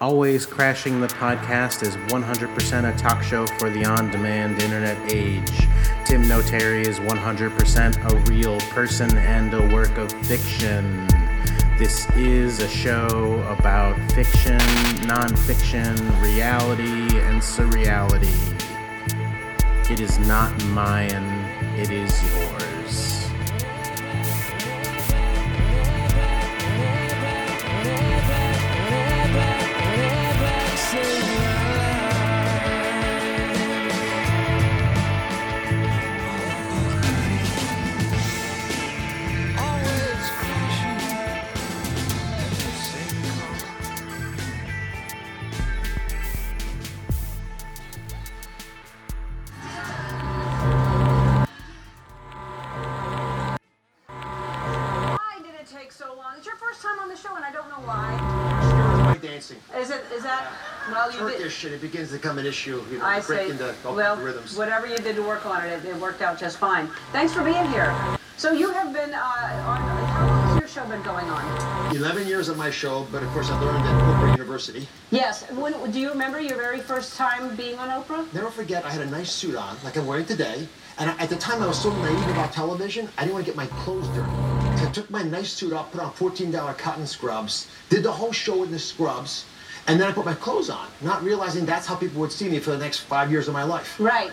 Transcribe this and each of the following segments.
Always Crashing the Podcast is 100% a talk show for the on demand internet age. Tim Notary is 100% a real person and a work of fiction. This is a show about fiction, nonfiction, reality, and surreality. It is not mine, it is yours. Issue. You know, I breaking the, the Well, rhythms. whatever you did to work on it, it, worked out just fine. Thanks for being here. So you have been uh, on. How long has your show been going on? 11 years of my show, but of course I learned at Oprah University. Yes. When, do you remember your very first time being on Oprah? Never forget, I had a nice suit on, like I'm wearing today. And I, at the time, I was so naive about television, I didn't want to get my clothes dirty. So I took my nice suit off, put on $14 cotton scrubs, did the whole show in the scrubs, and then I put my clothes on, not realizing that's how people would see me for the next five years of my life. Right.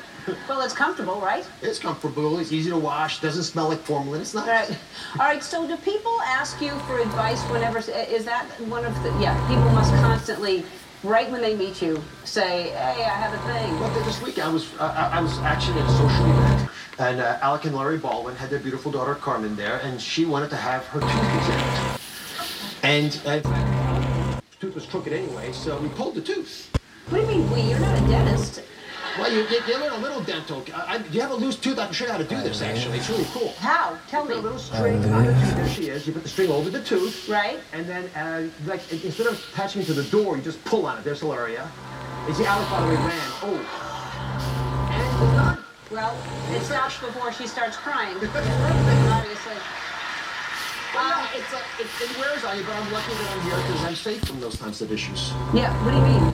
Well, it's comfortable, right? It's comfortable, it's easy to wash, doesn't smell like formalin, it's nice. Right. All right. So, do people ask you for advice whenever? Is that one of the? Yeah. People must constantly, right when they meet you, say, "Hey, I have a thing." Well, this week I was uh, I was actually at a social event, and uh, Alec and Hilaria Baldwin had their beautiful daughter Carmen there, and she wanted to have her tooth examined. And uh, in fact, the tooth was crooked anyway, so we pulled the tooth. What do you mean we? You're not a dentist. Well, you, you, you learn a little dental. I, I, you have a loose tooth. I can show you how to do this. Actually, it's really cool. How? Tell Put a little string on the tooth. There she is. You put the string over the tooth. Right. And then, uh, like, instead of attaching it to the door, you just pull on it. There's Hilaria. And see, Alec, by the way, ran. Oh. And it's done. Well, it stops before she starts crying. Obviously. No, it's like, it, it wears on you, but I'm lucky that I'm here because I'm safe from those types of issues. Yeah. What do you mean?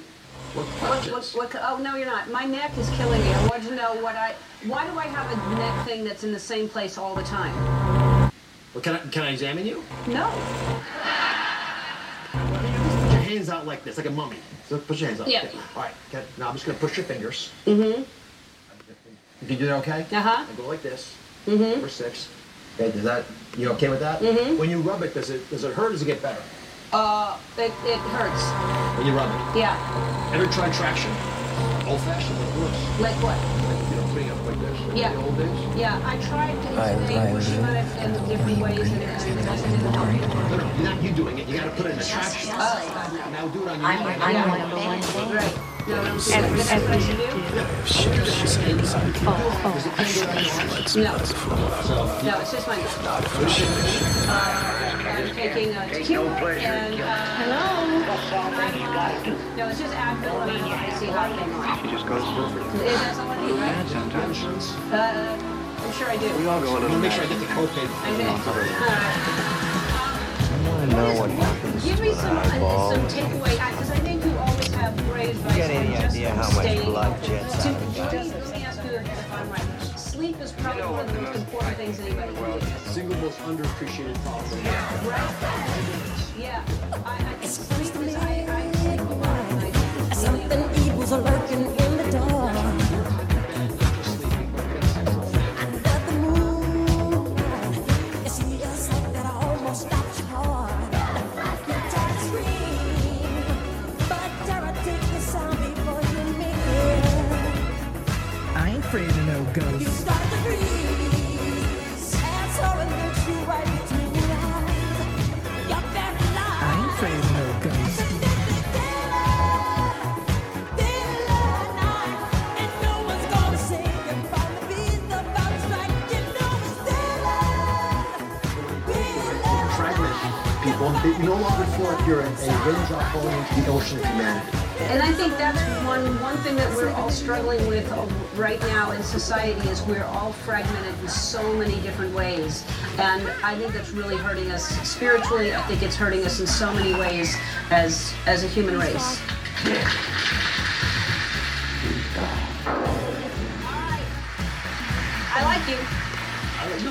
What What, what, oh no, you're not. My neck is killing me. I want to know what I. Why do I have a neck thing that's in the same place all the time? Well, can I can I examine you? No. Put your hands out like this, like a mummy. So put your hands out. Yeah. Okay. All right. Okay. Now I'm just gonna push your fingers. Mm-hmm. You can do that, okay? Uh huh. And go like this. Mm-hmm. Number six. Okay. Does that? You okay with that? Mm-hmm. When you rub it, does it does it hurt? Or does it get better? Uh, it, it hurts. When you rub it. Yeah. Ever try traction? Old fashioned, but it. Like what? Like, you know, putting up like this. like Yeah. The old days. Yeah, I tried to today pushing on it in different ways and it and it didn't help. No, no, you're not you doing it. You got to put it in the traction. Oh, God, no. Now do it on your I'm, own. I'm one of those. Right. No, no, so that's what I should do? Does it tingle on your arms? No. So, No, it's just my uh, I'm taking uh, tequila and uh, hello. No, it's just Advil and I see how it came on. Just goes. Is that someone you right? Sometimes. Uh, I'm sure I do. We all go a I little want to make sure I get the copay. I do. I want to know what happens Give me some uh, some takeaway because I think you always have great got any idea how much blood jets out of let me- Let me ask you if I'm right. Sleep is probably one of the most important things anybody can do. Single most underappreciated problem. Yeah, I, I think sleep is, I, I sleep a lot and I don't really Something evil's lurking in afraid that you no longer feel like you're a, a raindrop falling into the ocean of humanity. And I think that's one one thing that we're all struggling with right now in society is we're all fragmented in so many different ways, and I think that's really hurting us spiritually. I think it's hurting us in so many ways as as a human race. I like you.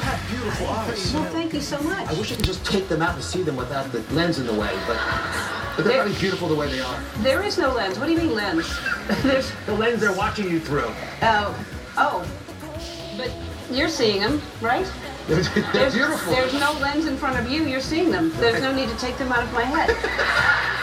You have beautiful eyes. Well, thank you so much. I wish I could just take them out and see them without the lens in the way, but but they're very beautiful the way they are. There is no lens. What do you mean lens? There's The lens they're watching you through. oh oh, but you're seeing them, right? They're, they're There's, beautiful. there's no lens in front of you. You're seeing them. There's no need to take them out of my head.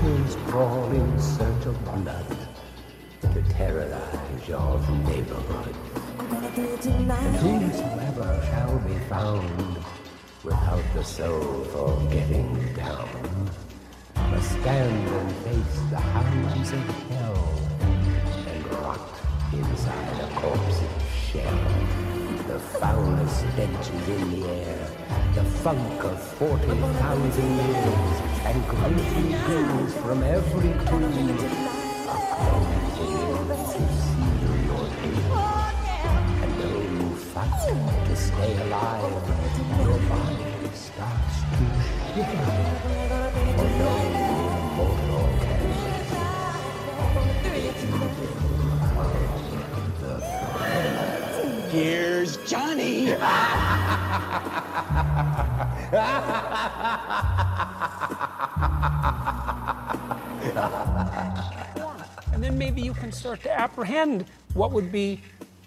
Creatures crawl in search of blood to terrorize your neighborhood. And whosoever shall be found without the soul for getting down must stand and face the hounds of hell and rot inside a corpse's shell. The foulest stench is in the air, the funk of 40,000 years, and greatly goes from every tomb. A closing in to seal your doom. And though you fight to stay alive, your body starts to shiver. For no mortal can Here's Johnny. maybe you can start to apprehend what would be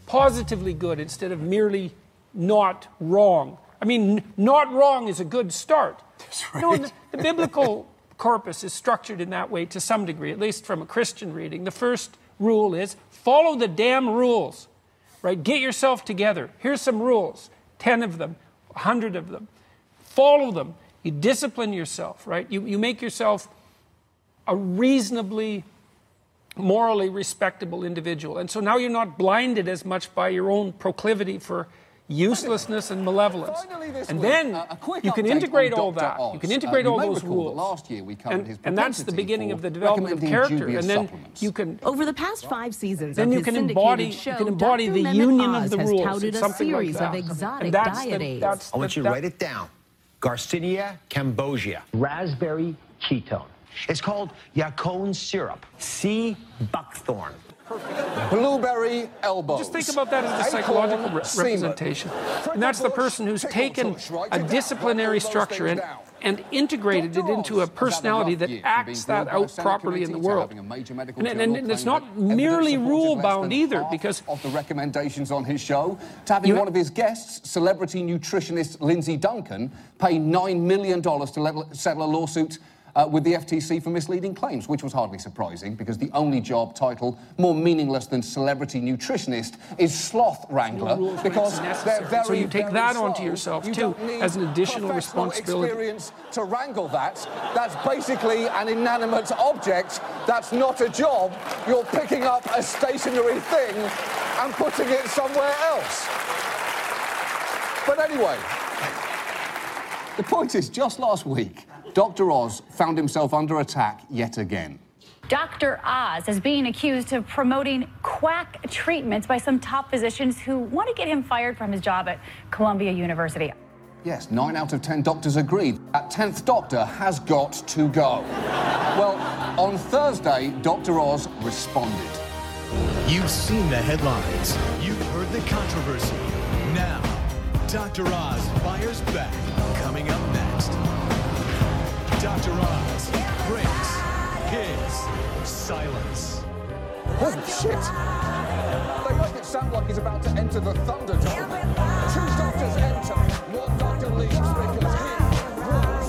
positively good instead of merely not wrong. I mean, not wrong is a good start. That's right. No, the, the biblical corpus is structured in that way to some degree, at least from a Christian reading. The first rule is follow the damn rules, right? Get yourself together. Here's some rules 10 of them, 100 of them. Follow them. You discipline yourself, right? You, you make yourself a reasonably morally respectable individual. And so now you're not blinded as much by your own proclivity for uselessness and malevolence. Finally this And week, then a- a you can integrate all that. Oz. You can Uh, integrate you all those rules. last year we covered and, his and that's the beginning of the development of character. And then you can Over the past five seasons then you can embody show, you can embody Dr. the Mehmet union Oz of the has rules. touted It's something like series that. of exotic And that's diet the, aids. that's I want the- you to write it down. Garcinia cambogia. Raspberry ketone. It's called Yacon syrup. Sea buckthorn. Blueberry elbows. Just think about that as the psychological re- representation. And that's the person who's taken a disciplinary structure and, and integrated it into a personality that acts that out properly in the world. And, and, and it's not merely rule bound either, because of the recommendations on his show to having one of his guests, celebrity nutritionist Lindsay Duncan, pay $9 million to level- settle a lawsuit uh, with the FTC for misleading claims, which was hardly surprising because the only job title more meaningless than celebrity nutritionist is sloth wrangler because they're very, So you take very that onto yourself, You too, as an additional responsibility. experience to wrangle that. That's basically an inanimate object. That's not a job. You're picking up a stationary thing and putting it somewhere else. But anyway, the point is, just last week, Dr. Oz found himself under attack yet again. Dr. Oz is being accused of promoting quack treatments by some top physicians who want to get him fired from his job at Columbia University. Yes, nine out of ten doctors agreed. That tenth doctor has got to go. Well, on Thursday, Dr. Oz responded. You've seen the headlines. You've heard the controversy. Now, Dr. Oz fires back. Coming up next. Dr. Oz breaks his silence. Holy shit! They make it sound like he's about to enter the Thunderdome. Two doctors enter, one doctor leaves because he rules.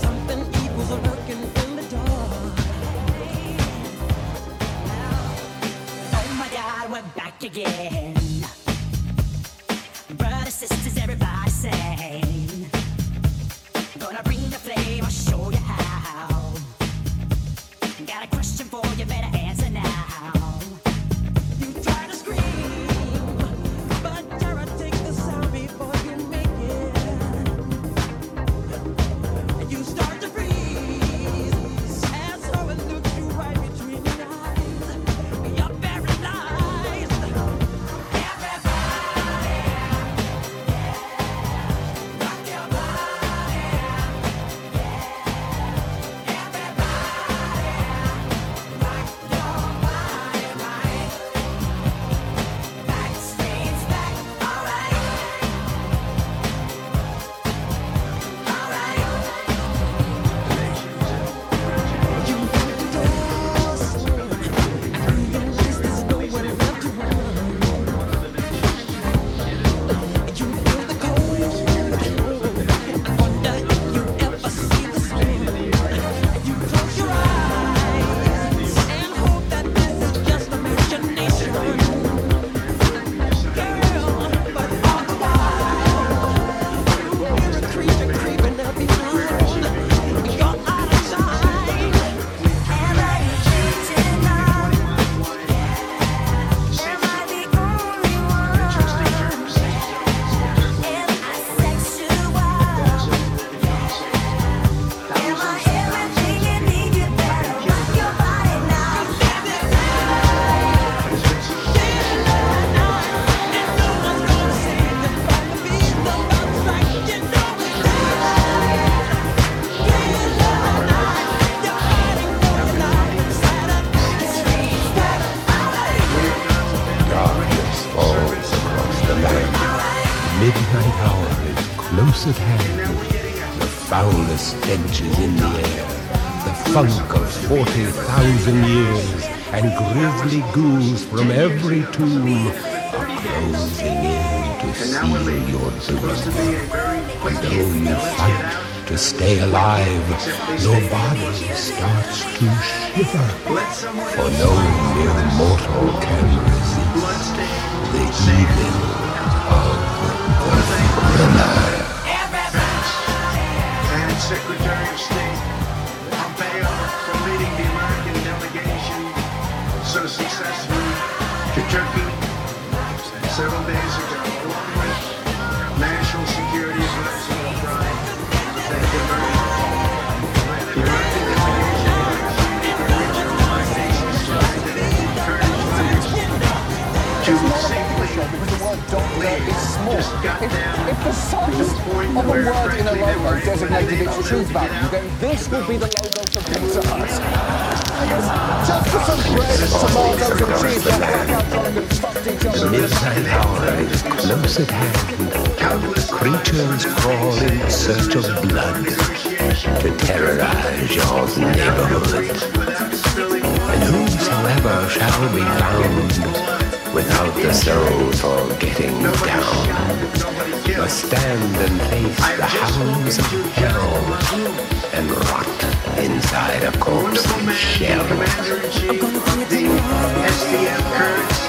Something evil's lurking in the dark. Oh my God, we're back again. Are closing in to seal your doom. And though you fight to stay alive, your body starts to shiver. For no mere mortal can resist the evil of the thriller. Secretary of State just small. down If the size of a word in a logo designated its truth value, then this would be the logo for Pizza Hut. Just for some bread, tomatoes and cheese, they'll out trying to each The other. midnight hour is close at hand. Creatures crawl in search of blood to terrorize your neighborhood. And whosoever shall be found without the soul for getting down. Must stand and face the hounds of hell and rot inside a corpse's shell. SDF Kurds,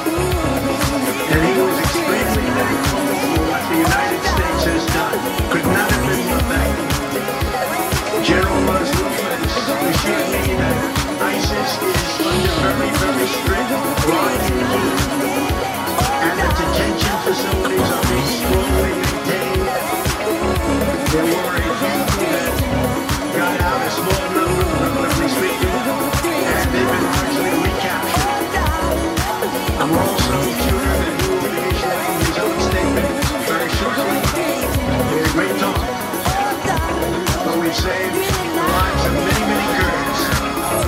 saved the lives of many, many Kurds.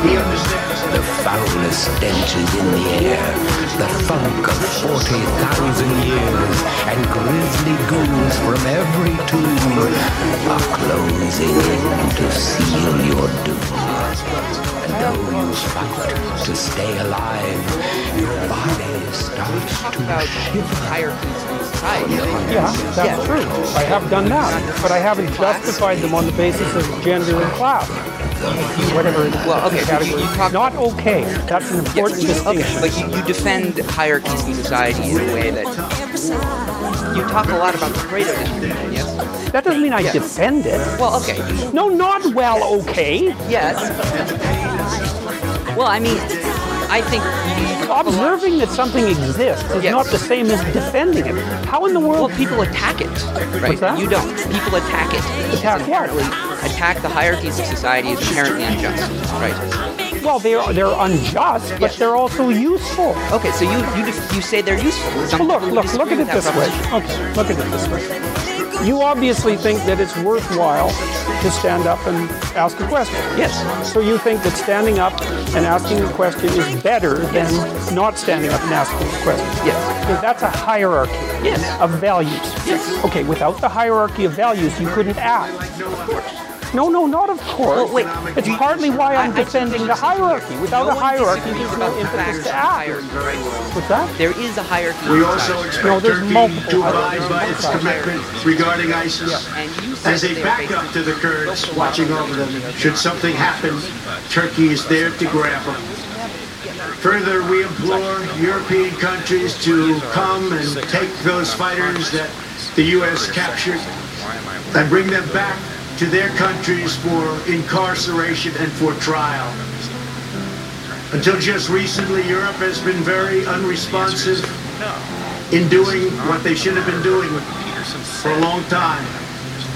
He understands The foulest stench is in the air, the funk of 40,000 years, and grisly ghouls from every tomb are closing in to seal your doom. And though you fight to stay alive, your body starts to shiver. Hierarchies in society. Yeah, that's true. I have done that, but I haven't justified them on the basis of gender and class. Whatever. Well, okay, but you, you talk Not okay. That's an important okay, distinction. but you, you defend hierarchies in society in a way that you talk a lot about the Pareto distribution. Yes. That doesn't mean I Yes. defend it. Well, okay. No, not well okay. Yes. Well, I mean, I think Observing that something exists is Yes. not the same as defending it. How in the world? Well, people attack it, right? What's that? You don't. People attack it. Attack what? Attack the hierarchies of society is inherently unjust, right? Well, they're they're unjust, but they're also useful. Okay, so you you you say they're useful. Well, look, look, look at it this way. Okay, look at it this way. You obviously think that it's worthwhile to stand up and ask a question. Yes. So you think that standing up and asking a question is better than not standing up and asking a question. Yes. Because that's a hierarchy Yes. of values. Yes. Okay, without the hierarchy of values, you couldn't act. No, no, not of course. Well, wait. It's partly why I'm defending the hierarchy. Without No a hierarchy, there's no impetus to act. What's that? There is a hierarchy. We in also society. expect No, there's Turkey to abide by its commitment regarding ISIS And as a they're backup to the Kurds watching over them. Should something happen, Turkey is there to grab them. Further, we implore European countries to come and take those fighters that the U.S. captured and bring them back to their countries for incarceration and for trial. Until just recently, Europe has been very unresponsive in doing what they should have been doing for a long time.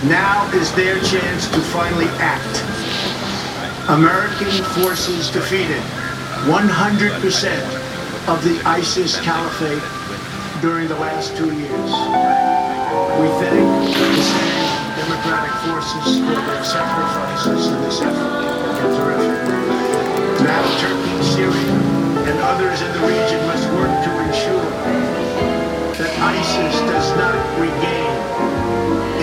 Now is their chance to finally act. American forces defeated 100% of the ISIS caliphate during the last two years. We thank forces for their sacrifices in this effort. Now Turkey, Syria, and others in the region must work to ensure that ISIS does not regain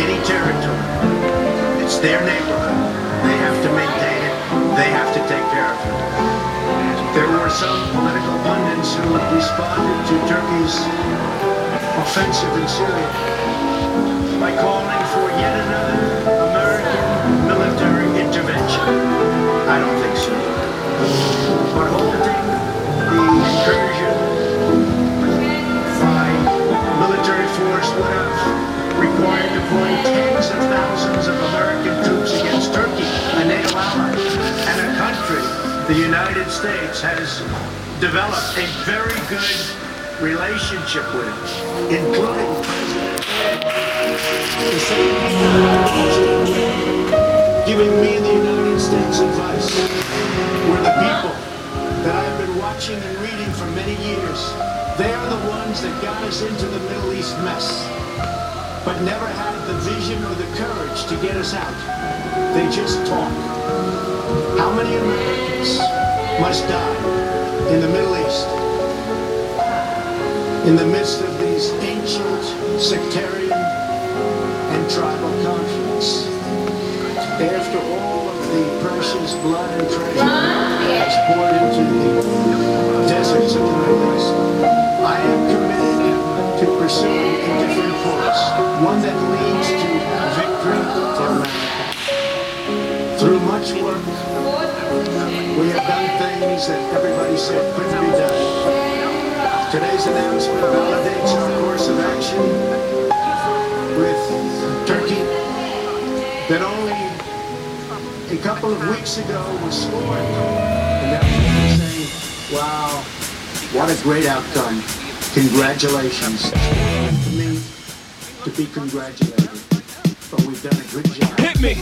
any territory. It's their neighborhood. They have to maintain it. They have to take care of it. There were some political pundits who responded to Turkey's offensive in Syria by calling for yet another Deploying tens of thousands of American troops against Turkey, a NATO ally. And a country, the United States, has developed a very good relationship with, including the giving me the United States advice. We're the people that I've been watching and reading for many years. They are the ones that got us into the Middle East mess but never had the vision or the courage to get us out. They just talk. How many Americans must die in the Middle East in the midst of these ancient sectarian and tribal conflicts? After all of the precious blood and treasure that's poured into the deserts of the Middle East, I am committed to pursuing a different one that leads to victory for America. Through much work, we have done things that everybody said couldn't be done. Today's announcement validates our course of action with Turkey that only a couple of weeks ago was scorned. And now we're saying, wow, what a great outcome. Congratulations. To me, to be congratulated. But we've done a good job. Hit me!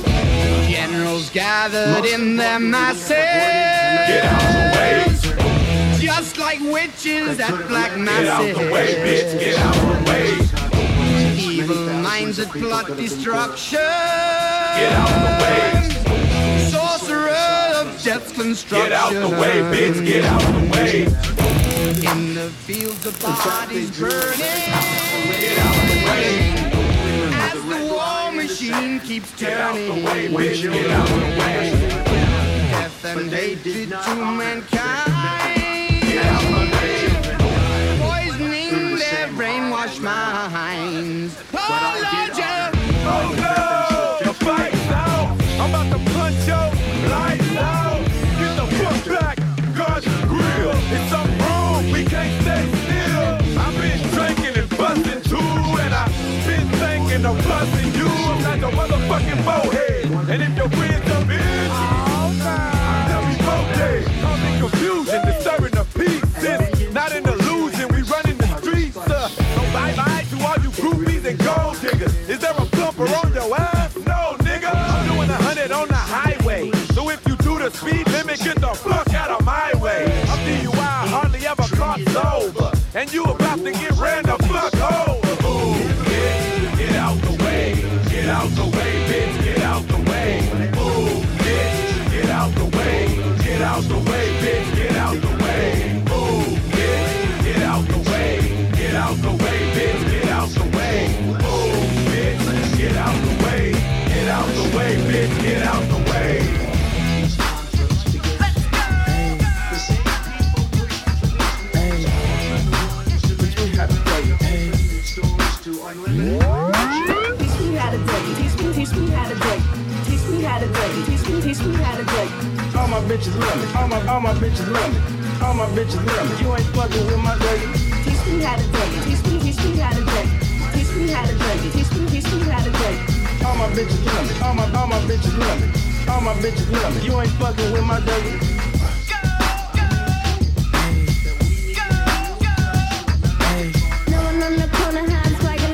Generals gathered in their masses. Get out of the way. Just like witches at black masses. Get out masses. the way, bitch. Get out the way. Evil minds that plot destruction. Get out the way. Sorcerer of death's construction. Get out the way, bitch. Get out the way. In the fields of bodies burning. Get out the way. The machine keeps turning. way, bitch. Get out the way. Death and hatred to mankind. Poisoning their brainwashed minds. Oh, Lord, yeah. Oh no! The fight's out! I'm about to punch your lights out! Get the fuck back! God's real! It's something wrong! We can't stay still! I've been drinking and busting too, and I've been thinking of busting not your motherfucking bowhead! And if your friends are bitch, tell me both days. Causing confusion, disturbing the peace. It's not an illusion, we running the streets. Uh, so bye bye to all you groupies and gold diggers. Is there a bumper on your ass? No, nigga. I'm doing a hundred on the highway. So if you do the speed limit, get the fuck out of my way. I'm DUI, hardly ever caught sober. And you about out the way, bitch. Get out the way. Ooh, bitch, get out the way. Get out the way, bitch. Get out the way. Ooh, bitch, get out the way. Get out the way, bitch. Get out the way. Teach me how to date. Teach me, how to date. Teach me how to date. Teach me, teach me how to date. All my bitches love me. All my, all my bitches love me. All my bitches love me. You ain't fucking with my lady. Teach me how to date. Teach me, teach me how to date. Teach me how to date. Teach me, teach me how to date. All my bitches love me. All my, all my bitches love me. All my bitches love me. You ain't fucking with my lady. No one on the corner hides like a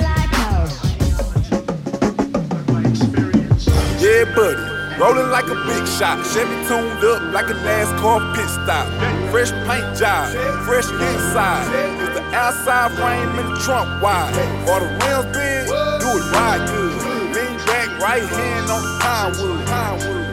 Yeah, buddy. Rolling like a big shot. Chevy tuned up like a NASCAR pit stop. Fresh paint job, fresh inside. Is the outside frame in the trunk wide? Or the rims big? Do it ride good. Lean back, right hand on the pine wood.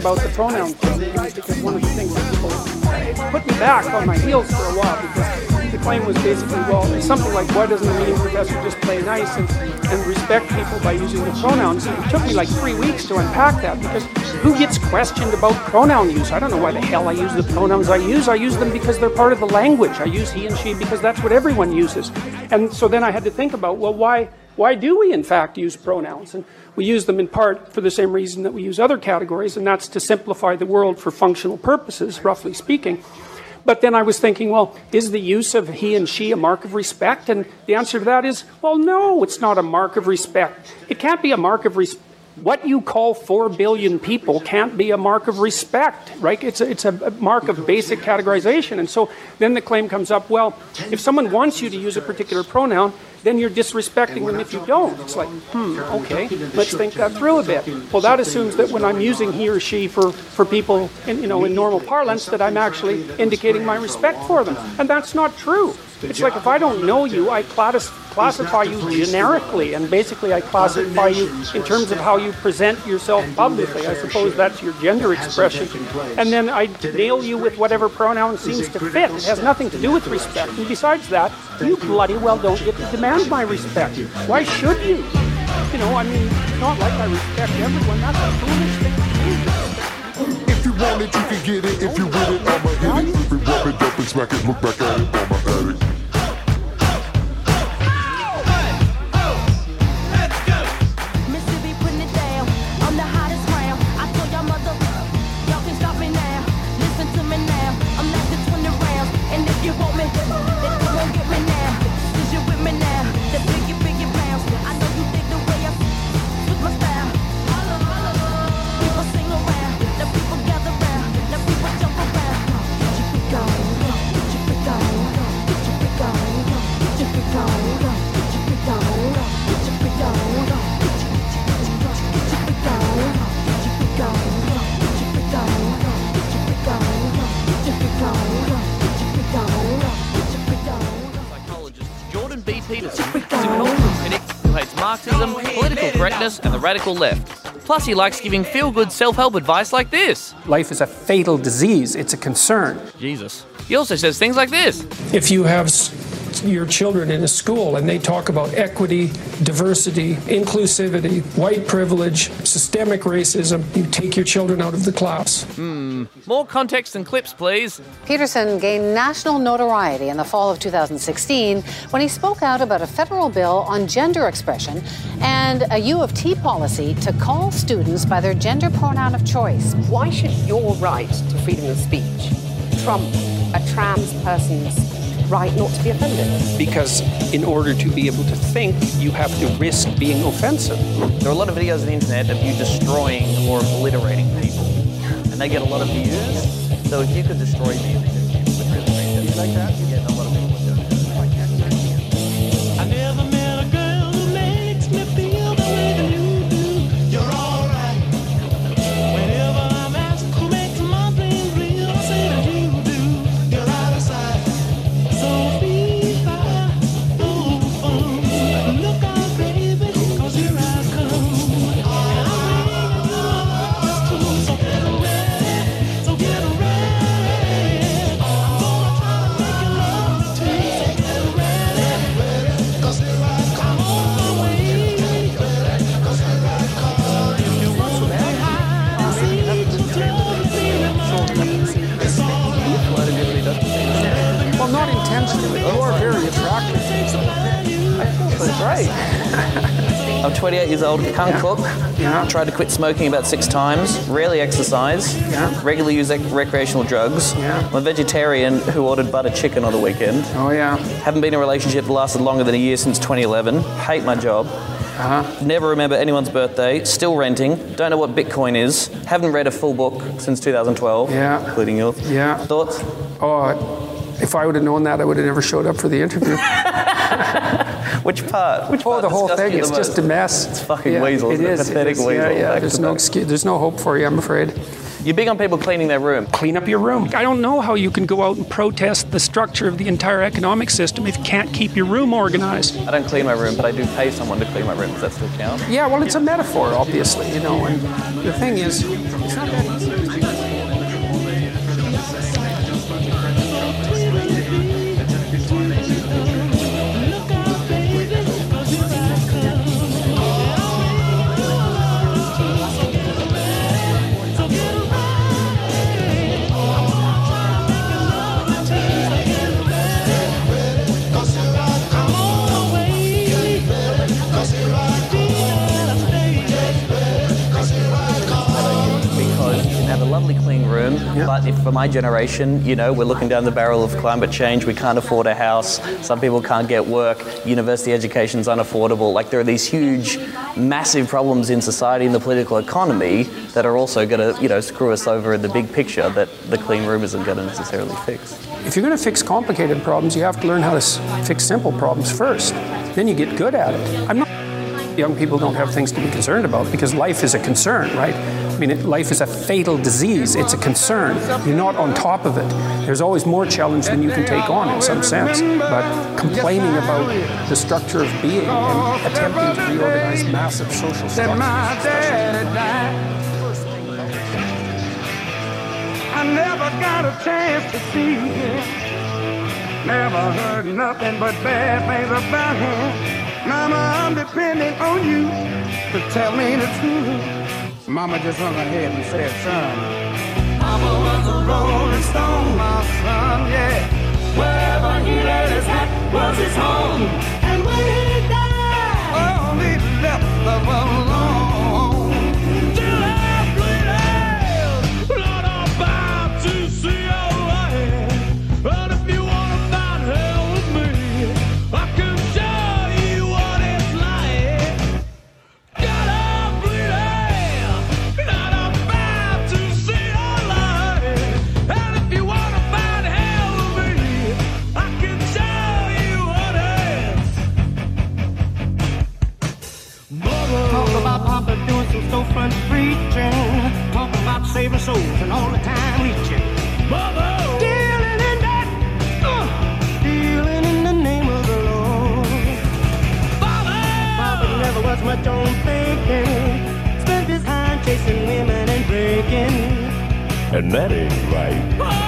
About the pronoun thing because one of the things that people put me back on my heels for a while because the claim was basically, well, something like, why doesn't the meeting professor just play nice and, and respect people by using the pronouns? And it took me like three weeks to unpack that because who gets questioned about pronoun use? I don't know why the hell I use the pronouns I use. I use them because they're part of the language. I use he and she because that's what everyone uses. And so then I had to think about, well, why, why do we in fact use pronouns? And we use them in part for the same reason that we use other categories, and that's to simplify the world for functional purposes, roughly speaking. But then I was thinking, well, is the use of he and she a mark of respect? And the answer to that is, well, no, it's not a mark of respect. It can't be a mark of respect. What you call four billion people can't be a mark of respect, right? It's a, it's a mark of basic categorization. And so then the claim comes up well, if someone wants you to use a particular pronoun, then you're disrespecting them if you don't. It's like, hmm, okay, let's think that through a bit. Well, that assumes that when I'm using he or she for, for people in, you know, in normal parlance, that I'm actually indicating my respect for them. And that's not true. It's like if I don't know you, I class- classify you generically, and basically I classify you in terms of how you present yourself publicly. I suppose that's your gender expression. And then I nail you with whatever pronoun seems to fit. It has nothing to do with respect. And besides that, you bloody well don't get to demand my respect. Why should you? You know, I mean, it's not like I respect everyone. That's a foolish thing to do. If you want it, you can get it. If you with it, I'ma hit it. If we rub it up and smack it, look back at it, I'ma at it. Jordan B. Peterson is a cultural critic who hates Marxism, political correctness, and the radical left. Plus, he likes giving feel good self help advice like this. Life is a fatal disease, it's a concern. Jesus. He also says things like this. If you have s- your children in a school and they talk about equity, diversity, inclusivity, white privilege, systemic racism, you take your children out of the class. Hmm. More context and clips, please. Peterson gained national notoriety in the fall of 2016 when he spoke out about a federal bill on gender expression and a U of T policy to call students by their gender pronoun of choice. Why should your right to freedom of speech trump a trans person's right not to be offended? Because in order to be able to think, you have to risk being offensive. There are a lot of videos on the internet of you destroying or obliterating people, and they get a lot of views. So if you could destroy me, I think would really appreciate it. Like that? I'm 28 years old, can't cook. Tried to quit smoking about six times. Rarely exercise. Regularly use rec- recreational drugs. I'm a vegetarian who ordered butter chicken on the weekend. Oh yeah. Haven't been in a relationship that lasted longer than a year since 2011. Hate my job. Uh-huh. Never remember anyone's birthday. Still renting. Don't know what Bitcoin is. Haven't read a full book since 2012. Yeah. Including yours. Yeah. Thoughts? Oh, if I would have known that, I would have never showed up for the interview. Which part? Which oh, part the whole thing. you It's the just a most? mess. It's fucking yeah, weasel. It isn't is. Pathetic it is. weasel. Yeah, yeah. back There's no back. excuse. There's no hope for you. I'm afraid. You're big on people cleaning their room. Clean up your room. I don't know how you can go out and protest the structure of the entire economic system if you can't keep your room organized. I don't clean my room, but I do pay someone to clean my room. Does that still count? Yeah, well, it's a metaphor, obviously, you know. And the thing is, it's not that for my generation, you know, we're looking down the barrel of climate change. We can't afford a house. Some people can't get work. University education's unaffordable. Like there are these huge, massive problems in society and the political economy that are also going to, you know, screw us over in the big picture that the clean room isn't going to necessarily fix. If you're going to fix complicated problems, you have to learn how to s- fix simple problems first. Then you get good at it. I'm not. Young people don't have things to be concerned about because life is a concern, right? I mean, it, life is a fatal disease. It's a concern. You're not on top of it. There's always more challenge than you can take on in some sense. But complaining about the structure of being and attempting to reorganize massive social structures. I never got a chance to see him. Never heard nothing but bad things about him. Mama, I'm depending on you to tell me the truth. Mama just hung her head and said, son. Papa was a rolling stone, my son, yeah. Wherever he laid his hat was his home. And when he died, he left us alone. And drinking. And that ain't right.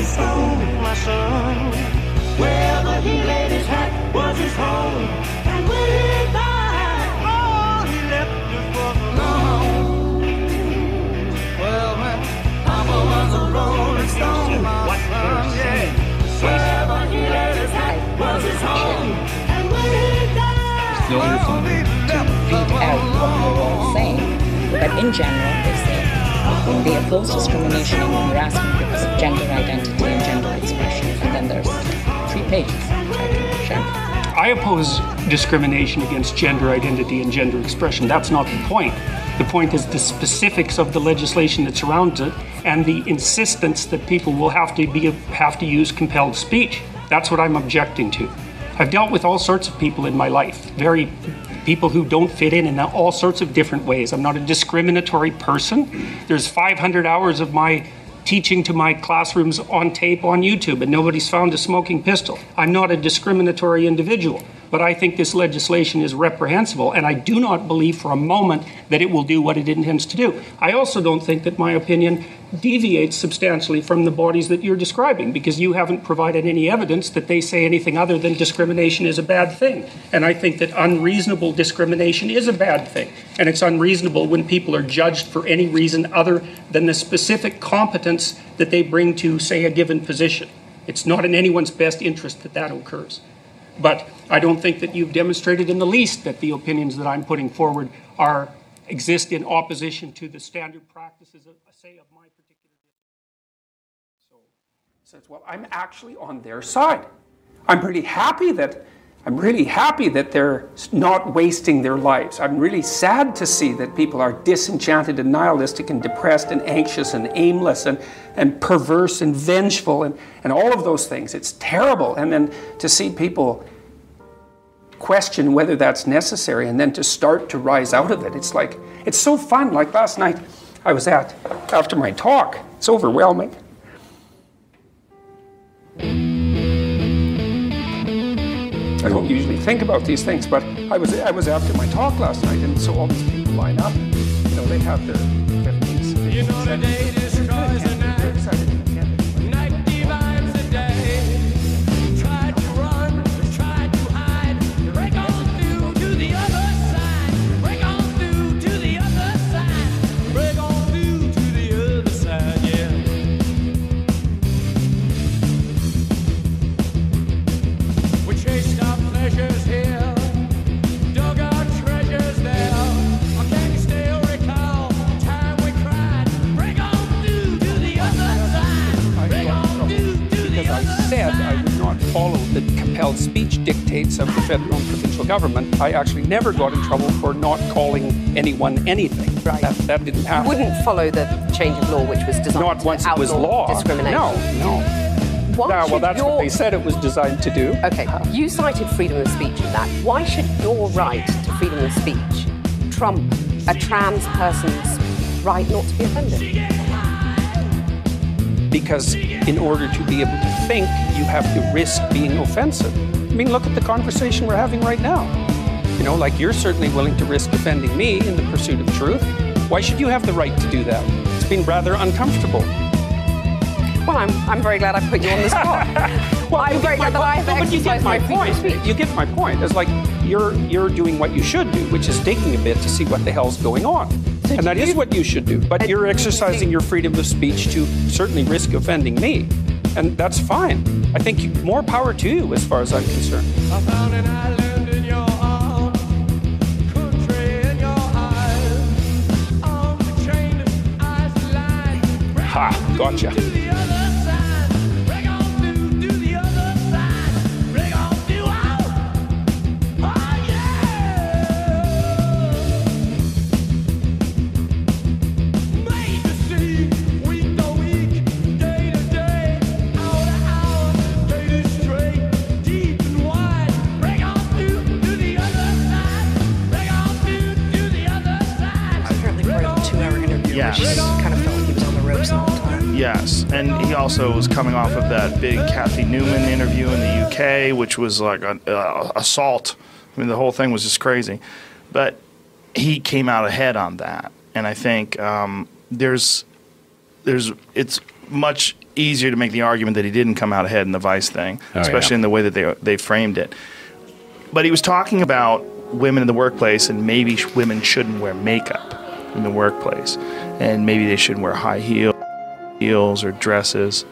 Rolling stone, my son. Wherever he laid his hat was his home. And when he died, he left was alone. Well, man, Papa was a rolling stone, he laid his hat was his home. And when he died, but in general, they say they oppose discrimination and harassment because of gender identity and gender expression. And then there's three pages. To. I oppose discrimination against gender identity and gender expression. That's not the point. The point is the specifics of the legislation that surrounds it and the insistence that people will have to be have to use compelled speech. That's what I'm objecting to. I've dealt with all sorts of people in my life, very people who don't fit in in all sorts of different ways. I'm not a discriminatory person. There's 500 hours of my teaching to my classrooms on tape on YouTube, and nobody's found a smoking pistol. I'm not a discriminatory individual, but I think this legislation is reprehensible, and I do not believe for a moment that it will do what it intends to do. I also don't think that my opinion deviates substantially from the bodies that you're describing, because you haven't provided any evidence that they say anything other than discrimination is a bad thing. And I think that unreasonable discrimination is a bad thing. And it's unreasonable when people are judged for any reason other than the specific competence that they bring to, say, a given position. It's not in anyone's best interest that that occurs. But I don't think that you've demonstrated in the least that the opinions that I'm putting forward are exist in opposition to the standard practices of, say, of my particular so says, well, I'm actually on their side. I'm pretty happy that I'm really happy that they're not wasting their lives. I'm really sad to see that people are disenchanted and nihilistic and depressed and anxious and aimless and, and perverse and vengeful and, and all of those things. It's terrible. And then to see people question whether that's necessary and then to start to rise out of it. It's like, it's so fun. Like last night, I was at, after my talk, it's overwhelming. Usually think about these things, but I was I was after my talk last night, and so all these people line up. You know, they have their 50s. You know, the day destroys the. Night follow the compelled speech dictates of the federal and provincial government. I actually never got in trouble for not calling anyone anything. Right. That, that didn't happen. Wouldn't follow the change of law, which was designed Not once to it was law. discrimination. No, no. Why No, well, that's your- what they said it was designed to do. Okay, you cited freedom of speech in that. Why should your right to freedom of speech trump a trans person's right not to be offended? Because in order to be able to think, you have to risk being offensive. I mean, look at the conversation we're having right now. You know, like you're certainly willing to risk offending me in the pursuit of truth. Why should you have the right to do that? It's been rather uncomfortable. Well, I'm, I'm very glad I put you on the spot. well, I'm very glad that I have No, but you get my point. speech. You get my point. It's like you're you're doing what you should do, which is digging a bit to see what the hell's going on. And that is what you should do. But you're exercising your freedom of speech to certainly risk offending me. And that's fine. I think more power to you as far as I'm concerned. I found interview, Yes. kind of felt like he was on the ropes the whole time. Yes, and he also was coming off of that big Cathy Newman interview in the UK, which was like an uh, assault. I mean, the whole thing was just crazy. But he came out ahead on that, and I think um, there's there's it's much easier to make the argument that he didn't come out ahead in the Vice thing, Oh, especially yeah. in the way that they they framed it. But he was talking about women in the workplace, and maybe sh- women shouldn't wear makeup in the workplace, and maybe they shouldn't wear high heel, heels or dresses.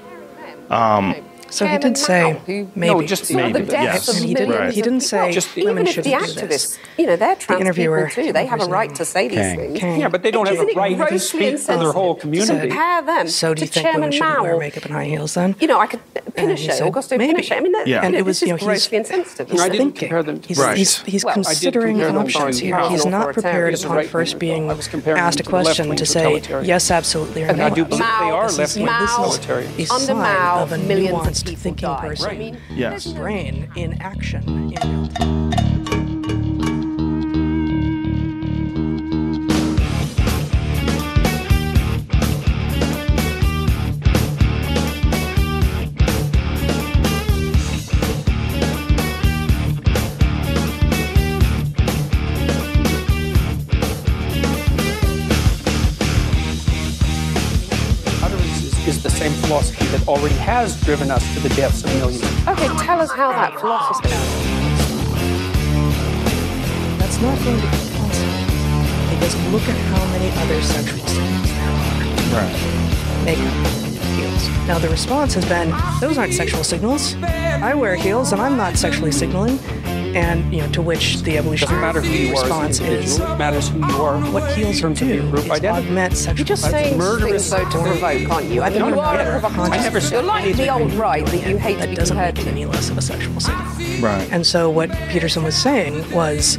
Um, So he did say maybe. No, just maybe, the deaths yes. of And he didn't. millions He didn't say Just women even if shouldn't the do this. activists, you know, they're trans interviewer, people too. They have a right to say these Kang. things. Kang. Yeah, but they don't have Isn't a right to grossly speak for their whole community. To compare them So do you to think Chairman women shouldn't wear makeup and high heels then? You know, I could uh, And he Pinochet, said, Augusto maybe. Pinochet. I mean, that, Yeah. And it was, this you know, he's- grossly insensitive. He's I didn't thinking. compare them to He's, he's, he's Well, considering options here. He's not prepared upon first being I was comparing asked a question to say yes, absolutely, or no. I do believe they are This is- left-wing this is totalitarian. Under Mao, of a millions people thinking died. person. I mean, Yes. brain in action. Has driven us to the deaths of millions. Okay, tell us how that philosophy. Is. That's not going to be possible because look at how many other sexual signals there are. Right. Makeup, heels. Now the response has been, those aren't sexual signals. I wear heels and I'm not sexually signaling. And you know, to which the Doesn't evolutionary matter who you are response as an is, individual. It matters who you are. what heels in terms do of your group is identity. augment sexual. You're just that's saying murderous things though to provoke, aren't you? I mean, No, you are a provocateur. I never You're like the old right that you hate to that be doesn't compared make it any less of a sexual signal. Right. And so what Peterson was saying was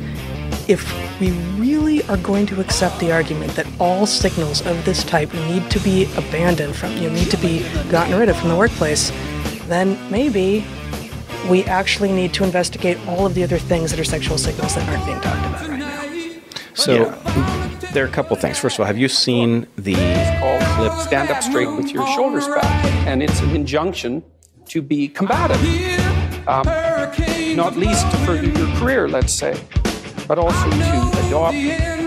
if we really are going to accept the argument that all signals of this type need to be abandoned from you know, need to be gotten rid of from the workplace, then maybe we actually need to investigate all of the other things that are sexual signals that aren't being talked about right now. So there are a couple things. First of all, have you seen the clip? Stand up straight with your shoulders back. And it's an injunction to be combative. Um, not least to further your career, let's say, but also to adopt.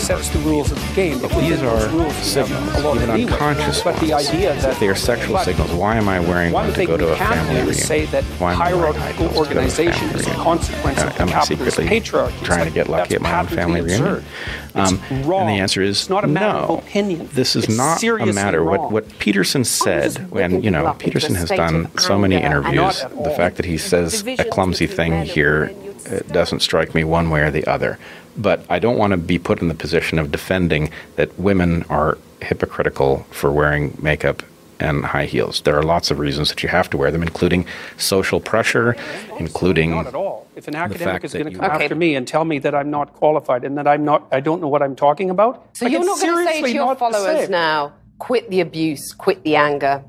Sets the rules of the game. But These within those are rules, you have signals, a lot of even leeway. unconscious But the ones. idea that If they are sexual signals, why am I wearing one one to go to a family reunion? is say that Why am I wearing high hierarchical heels to go to a organization family is a reunion? consequence Uh, of the am I secretly patriarchy. It's trying to get lucky at my own family patently reunion? absurd. It's Um, wrong. And the answer is It's not a matter of no. opinion. This is It's not a matter. wrong. What what Peterson said, and you know, Peterson has done so many interviews. The fact that he says a clumsy thing here uh, doesn't strike me one way or the other. But I don't want to be put in the position of defending that women are hypocritical for wearing makeup and high heels. There are lots of reasons that you have to wear them, including social pressure, including Not at all. If an academic is going to come Okay. after me and tell me that I'm not qualified and that I'm not, I don't know what I'm talking about. So like, you're not going to say to your followers now, quit the abuse, quit the anger.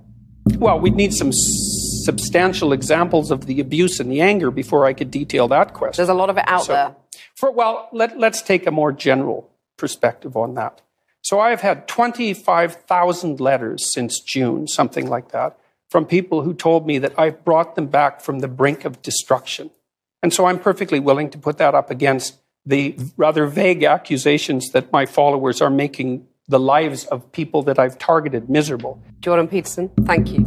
Well, we'd need some substantial examples of the abuse and the anger before I could detail that question. There's a lot of it out So- there. For well, let, let's take a more general perspective on that. So I've had 25,000 letters since June, something like that, from people who told me that I've brought them back from the brink of destruction. And so I'm perfectly willing to put that up against the rather vague accusations that my followers are making the lives of people that I've targeted miserable. Jordan Peterson, thank you.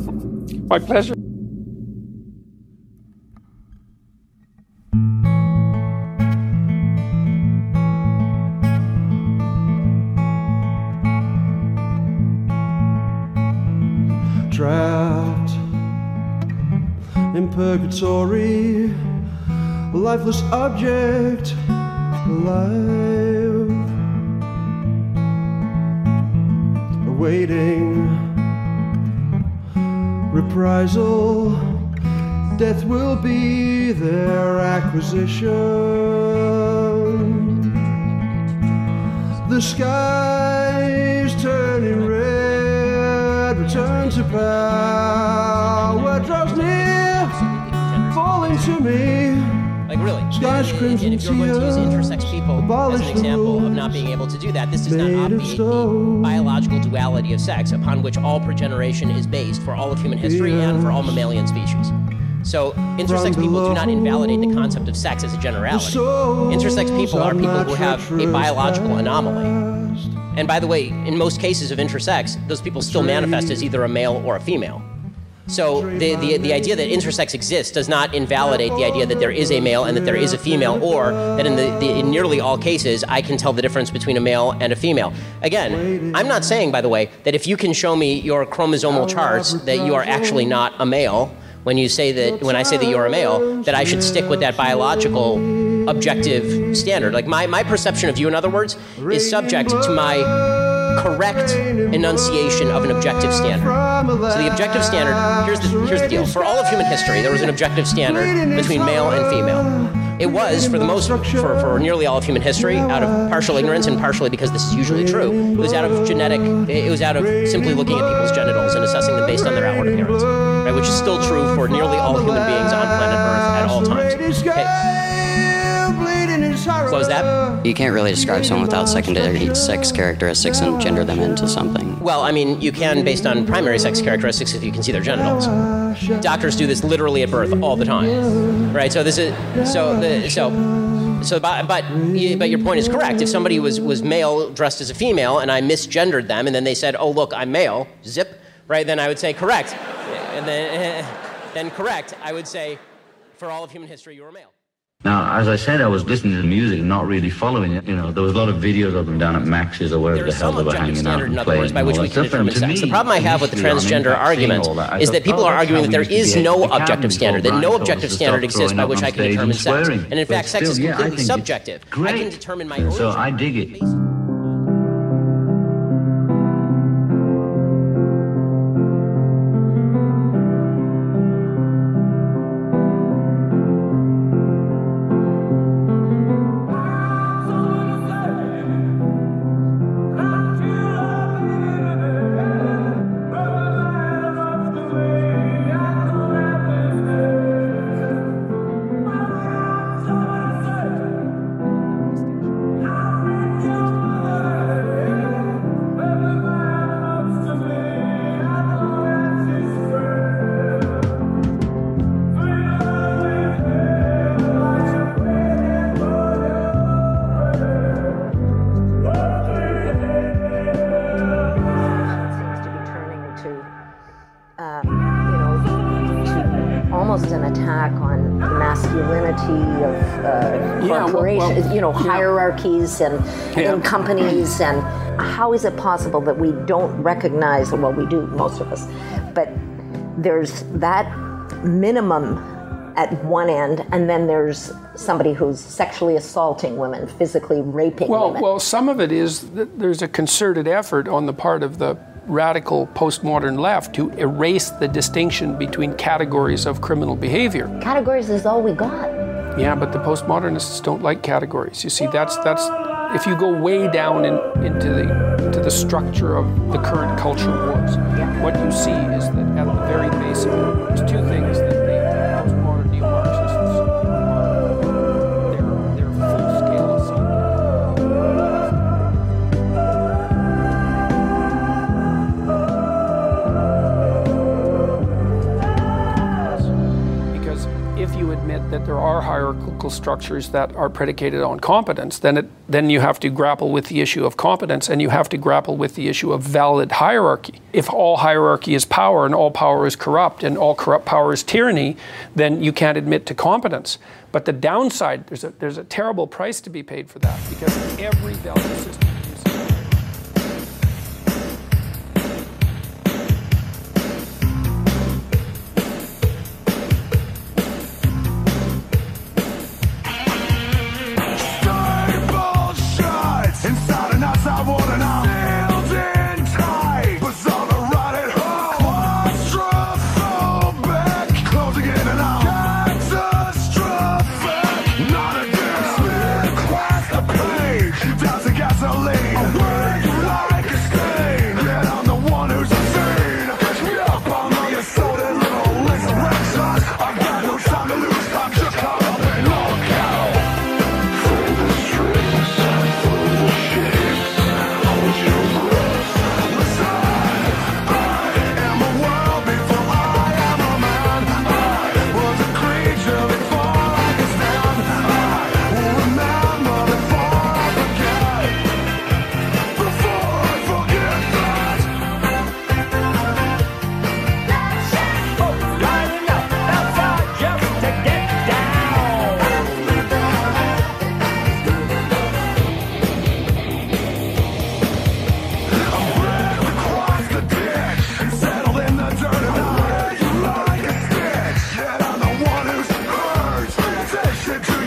My pleasure. In purgatory, lifeless object alive, awaiting reprisal. Death will be their acquisition. The sky's turning red, return to power to me. Like really, Skies and crimson if you're going to use intersex people as an example of not being able to do that, this does not obviate the biological duality of sex upon which all progeneration is based for all of human history and for all mammalian species. So intersex people do not invalidate the concept of sex as a generality. Intersex people are people who have a biological anomaly. And by the way, in most cases of intersex, those people still manifest as either a male or a female. So the, the, the idea that intersex exists does not invalidate the idea that there is a male and that there is a female, or that in, the, the, in nearly all cases, I can tell the difference between a male and a female. Again, I'm not saying, by the way, that if you can show me your chromosomal charts that you are actually not a male, when you say that when I say that you're a male, that I should stick with that biological objective standard. Like my, my perception of you, in other words, is subject to my correct enunciation of an objective standard. So the objective standard, here's the, here's the deal. For all of human history, there was an objective standard between male and female. It was, for the most, for, for nearly all of human history, out of partial ignorance and partially because this is usually true. It was out of genetic. It was out of simply looking at people's genitals and assessing them based on their outward appearance, right? Which is still true for nearly all human beings on planet Earth at all times. Okay. Was that? You can't really describe someone without secondary sex characteristics and gender them into something. Well, I mean, you can based on primary sex characteristics if you can see their genitals. Doctors do this literally at birth all the time, right? So this is so the so so but but but your point is correct. If somebody was was male dressed as a female and I misgendered them and then they said, "Oh look, I'm male," zip, right? Then I would say correct, and then then correct. I would say, for all of human history, you were male. Now, as I said, I was listening to the music and not really following it. You know, there was a lot of videos of them down at Max's or wherever the hell they were hanging out and playing. words, by which we can determine sex. The problem I have with the initially, I mean, transgender argument that, is that thought, people are arguing that there we used to is no objective standard, that no objective standard exists by which I can determine sex. And in fact, sex is still, yeah, I completely subjective. I can determine my own. So I dig it. Hierarchies and Yeah. in companies. And how is it possible that we don't recognize, well, we do, most of us, but there's that minimum at one end, and then there's somebody who's sexually assaulting women, physically raping Well, women. well, some of it is that there's a concerted effort on the part of the radical postmodern left to erase the distinction between categories of criminal behavior. Categories is all we got. Yeah, but the postmodernists don't like categories. You see, that's that's if you go way down in, into the into the structure of the current culture wars, what you see is that at the very base of it, there's two things that the postmodern neo-Marxists are they're, they're full-scale assault. That there are hierarchical structures that are predicated on competence, then it then you have to grapple with the issue of competence and you have to grapple with the issue of valid hierarchy. If all hierarchy is power and all power is corrupt and all corrupt power is tyranny, then you can't admit to competence. But the downside, there's a there's a terrible price to be paid for that because every value system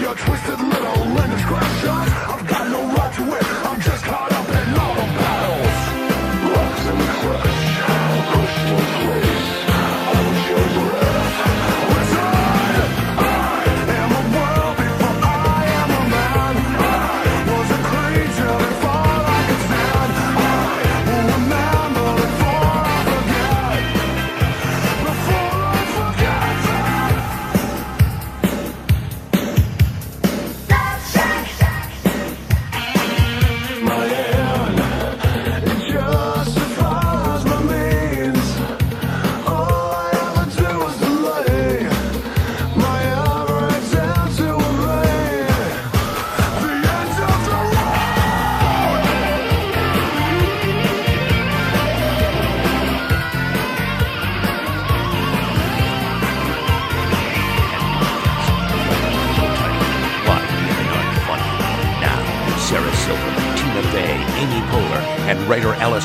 your twisted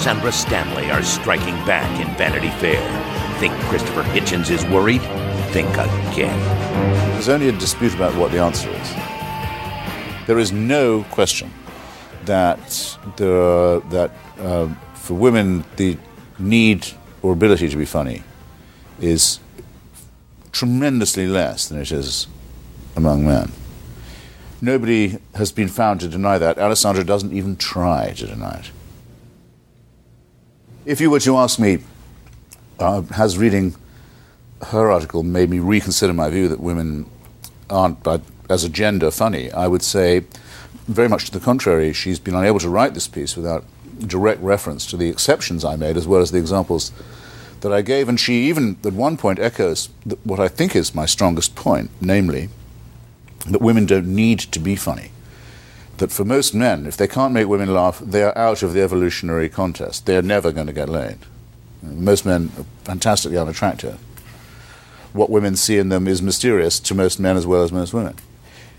Alessandra Stanley are striking back in Vanity Fair. Think Christopher Hitchens is worried? Think again. There's only a dispute about what the answer is. There is no question that there that um, for women the need or ability to be funny is tremendously less than it is among men. Nobody has been found to deny that. Alessandra doesn't even try to deny it. If you were to ask me, uh, has reading her article made me reconsider my view that women aren't, by, as a gender, funny? I would say, very much to the contrary, she's been unable to write this piece without direct reference to the exceptions I made as well as the examples that I gave. And she even, at one point, echoes what I think is my strongest point, namely, that women don't need to be funny. That for most men, if they can't make women laugh, they are out of the evolutionary contest. They're never going to get laid. Most men are fantastically unattractive. What women see in them is mysterious to most men as well as most women.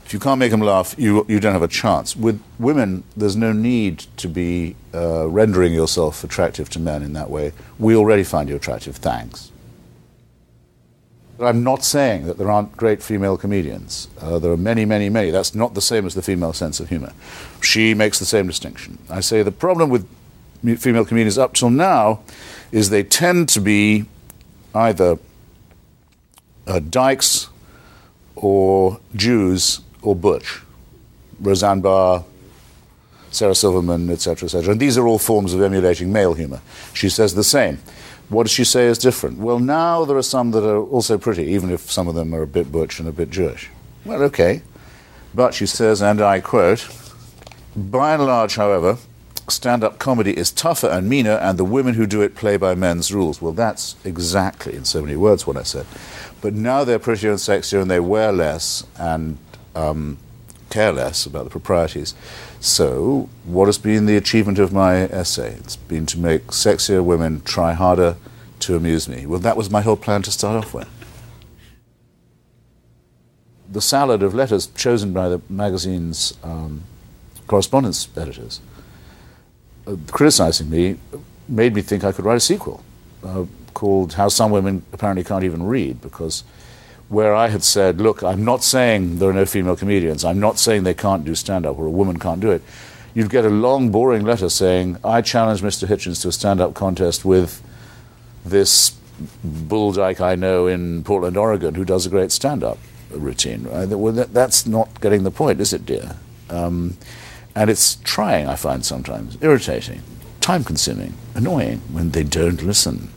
If you can't make them laugh, you, you don't have a chance. With women, there's no need to be uh, rendering yourself attractive to men in that way. We already find you attractive, thanks. I'm not saying that there aren't great female comedians. Uh, there are many, many, many. That's not the same as the female sense of humor. She makes the same distinction. I say the problem with female comedians up till now is they tend to be either uh, dykes or Jews or butch. Roseanne Barr, Sarah Silverman, etc., etc. And these are all forms of emulating male humor. She says the same. What does she say is different? Well, now there are some that are also pretty, even if some of them are a bit butch and a bit Jewish. Well, okay. But she says, and I quote, by and large, however, stand up comedy is tougher and meaner, and the women who do it play by men's rules. Well, that's exactly, in so many words, what I said. But now they're prettier and sexier, and they wear less and um, care less about the proprieties. So, what has been the achievement of my essay? It's been to make sexier women try harder to amuse me. Well, that was my whole plan to start off with. The salad of letters chosen by the magazine's um, correspondence editors uh, criticizing me made me think I could write a sequel uh, called How Some Women Apparently Can't Even Read, because where I had said, look, I'm not saying there are no female comedians, I'm not saying they can't do stand up or a woman can't do it, you'd get a long, boring letter saying, I challenge Mr. Hitchens to a stand up contest with this bull dyke I know in Portland, Oregon, who does a great stand up routine. Right? Well, that, that's not getting the point, is it, dear? Um, and it's trying, I find sometimes, irritating, time consuming, annoying when they don't listen.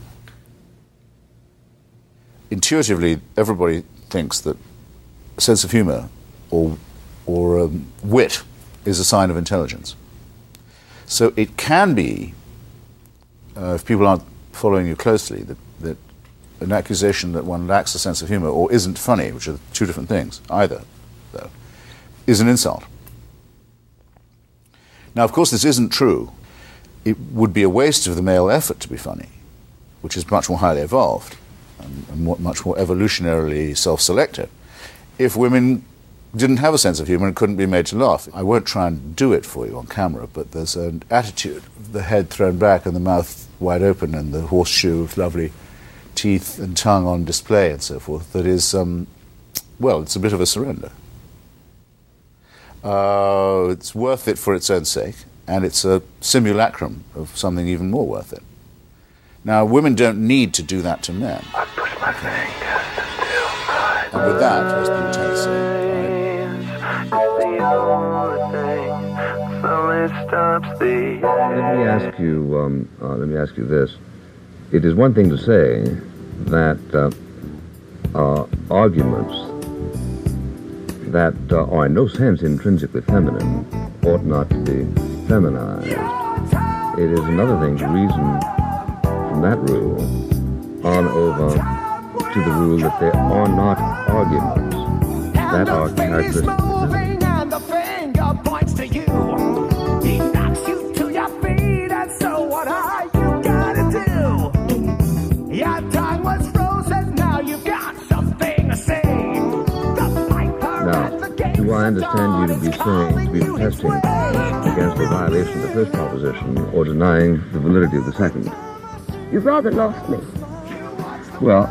Intuitively, everybody thinks that sense of humor or, or um, wit is a sign of intelligence. So it can be, uh, if people aren't following you closely, that, that an accusation that one lacks a sense of humor or isn't funny, which are two different things, either, though, is an insult. Now, of course, this isn't true. It would be a waste of the male effort to be funny, which is much more highly evolved and, and much more evolutionarily self selected, if women didn't have a sense of humor and couldn't be made to laugh. I won't try and do it for you on camera, but there's an attitude the head thrown back and the mouth wide open and the horseshoe of lovely teeth and tongue on display and so forth that is, um, well, it's a bit of a surrender. Uh, it's worth it for its own sake, and it's a simulacrum of something even more worth it. Now, women don't need to do that to men. I push my fingers And with that, as the lieutenant Let me ask you. Um, uh, let me ask you this: It is one thing to say that uh, uh, arguments that uh, are in no sense intrinsically feminine ought not to be feminized. It is another thing to reason from that rule on over to the rule that there are not arguments that are characteristic. the finger points to you. He knocks you to your feet, and so what are you gonna do? Your tongue was frozen, now you've got something to say. Now, and the to do I understand you to be saying, to be protesting against the violation of the first proposition or denying the validity of the second? You've rather lost me. Well,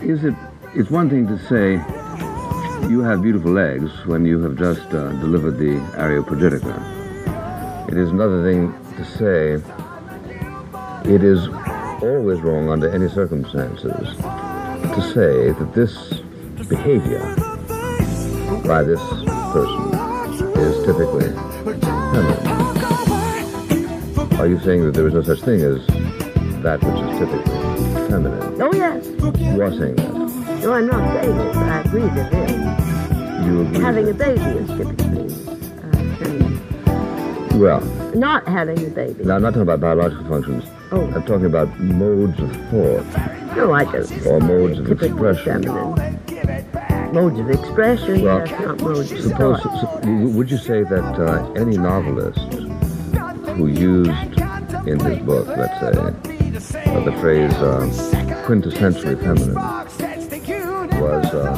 is it? It's one thing to say you have beautiful legs when you have just uh, delivered the Areopagitica. It is another thing to say it is always wrong under any circumstances to say that this behavior by this person is typically feminine. Are you saying that there is no such thing as that which is typically feminine? Oh, yes. You are saying that. No, I'm not saying it, but I agree that it is. You agree. Having a baby is typically uh, feminine. Well, Not having a baby. now I'm not talking about biological functions. Oh. I'm talking about modes of thought No, I don't. or modes of expression. feminine. Modes of expression, Well, yes, not modes of Suppose, thought. su- would you say that uh, any novelist who used in his book, let's say, uh, the phrase uh, quintessentially feminine was uh,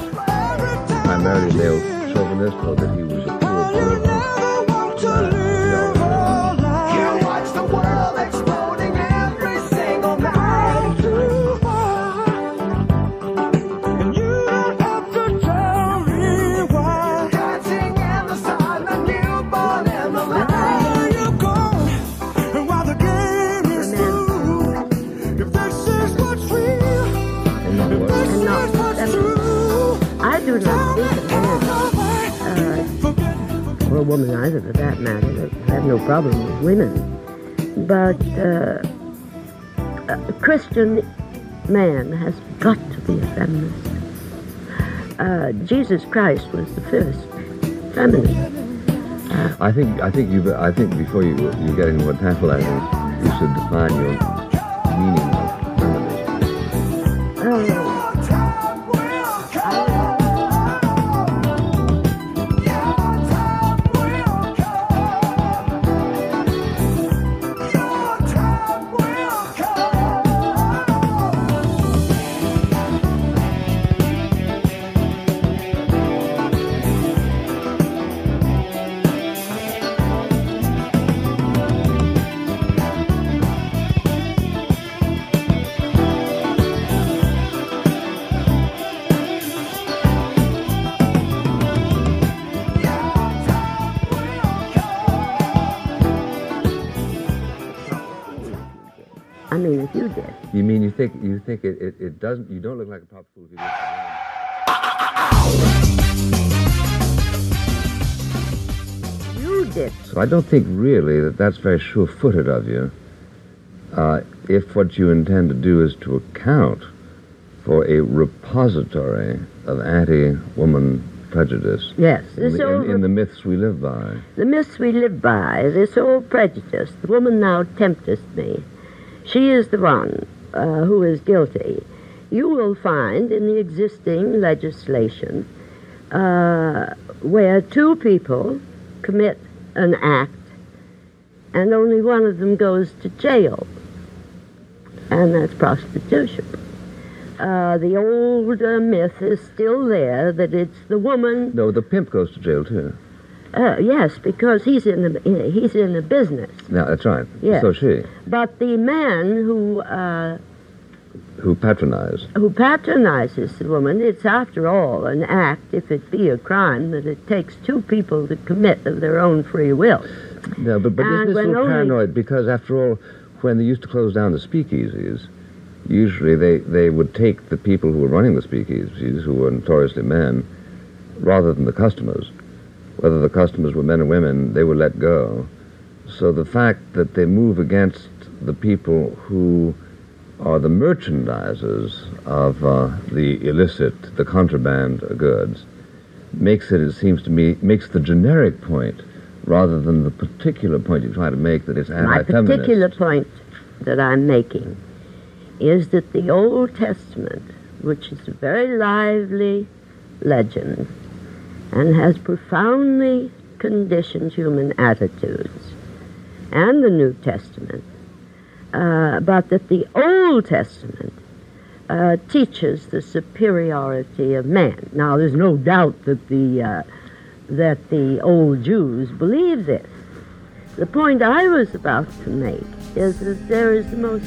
primarily male chauvinist or that he was a pure bourgeois? Uh, or a woman either for that matter, I have no problem with women. But uh, a Christian man has got to be a feminist. Uh, Jesus Christ was the first feminist. I think I think you I think before you you get into what tantalizing, you should define your meaning doesn't you don't look like a if you do You did. So I don't think really that that's very sure-footed of you. Uh, if what you intend to do is to account for a repository of anti-woman prejudice Yes, in this the, in, in the myths we live by. The myths we live by, this old prejudice, the woman now temptest me, she is the one uh, who is guilty. You will find in the existing legislation uh, where two people commit an act and only one of them goes to jail, and that's prostitution. Uh, the old uh, myth is still there that it's the woman No, the pimp goes to jail too. uh, yes, because he's in the he's in the business. Now that's right. Yes. So she, But the man who uh, who patronized. who patronizes the woman, it's after all an act, if it be a crime, that it takes two people to commit of their own free will. No, but, but And isn't this little paranoid? Because after all, when they used to close down the speakeasies, usually they, they would take the people who were running the speakeasies, who were notoriously men, rather than the customers. Whether the customers were men or women, they would let go. So the fact that they move against the people who are the merchandisers of uh, the illicit, the contraband goods, makes it, it seems to me, makes the generic point rather than the particular point you try to make that it's My anti-feminist. particular point that I'm making is that the Old Testament, which is a very lively legend and has profoundly conditioned human attitudes, and the New Testament, uh, but that the Old Testament uh, teaches the superiority of man. Now, there's no doubt that the uh, that the old Jews believe this. The point I was about to make is that there is the most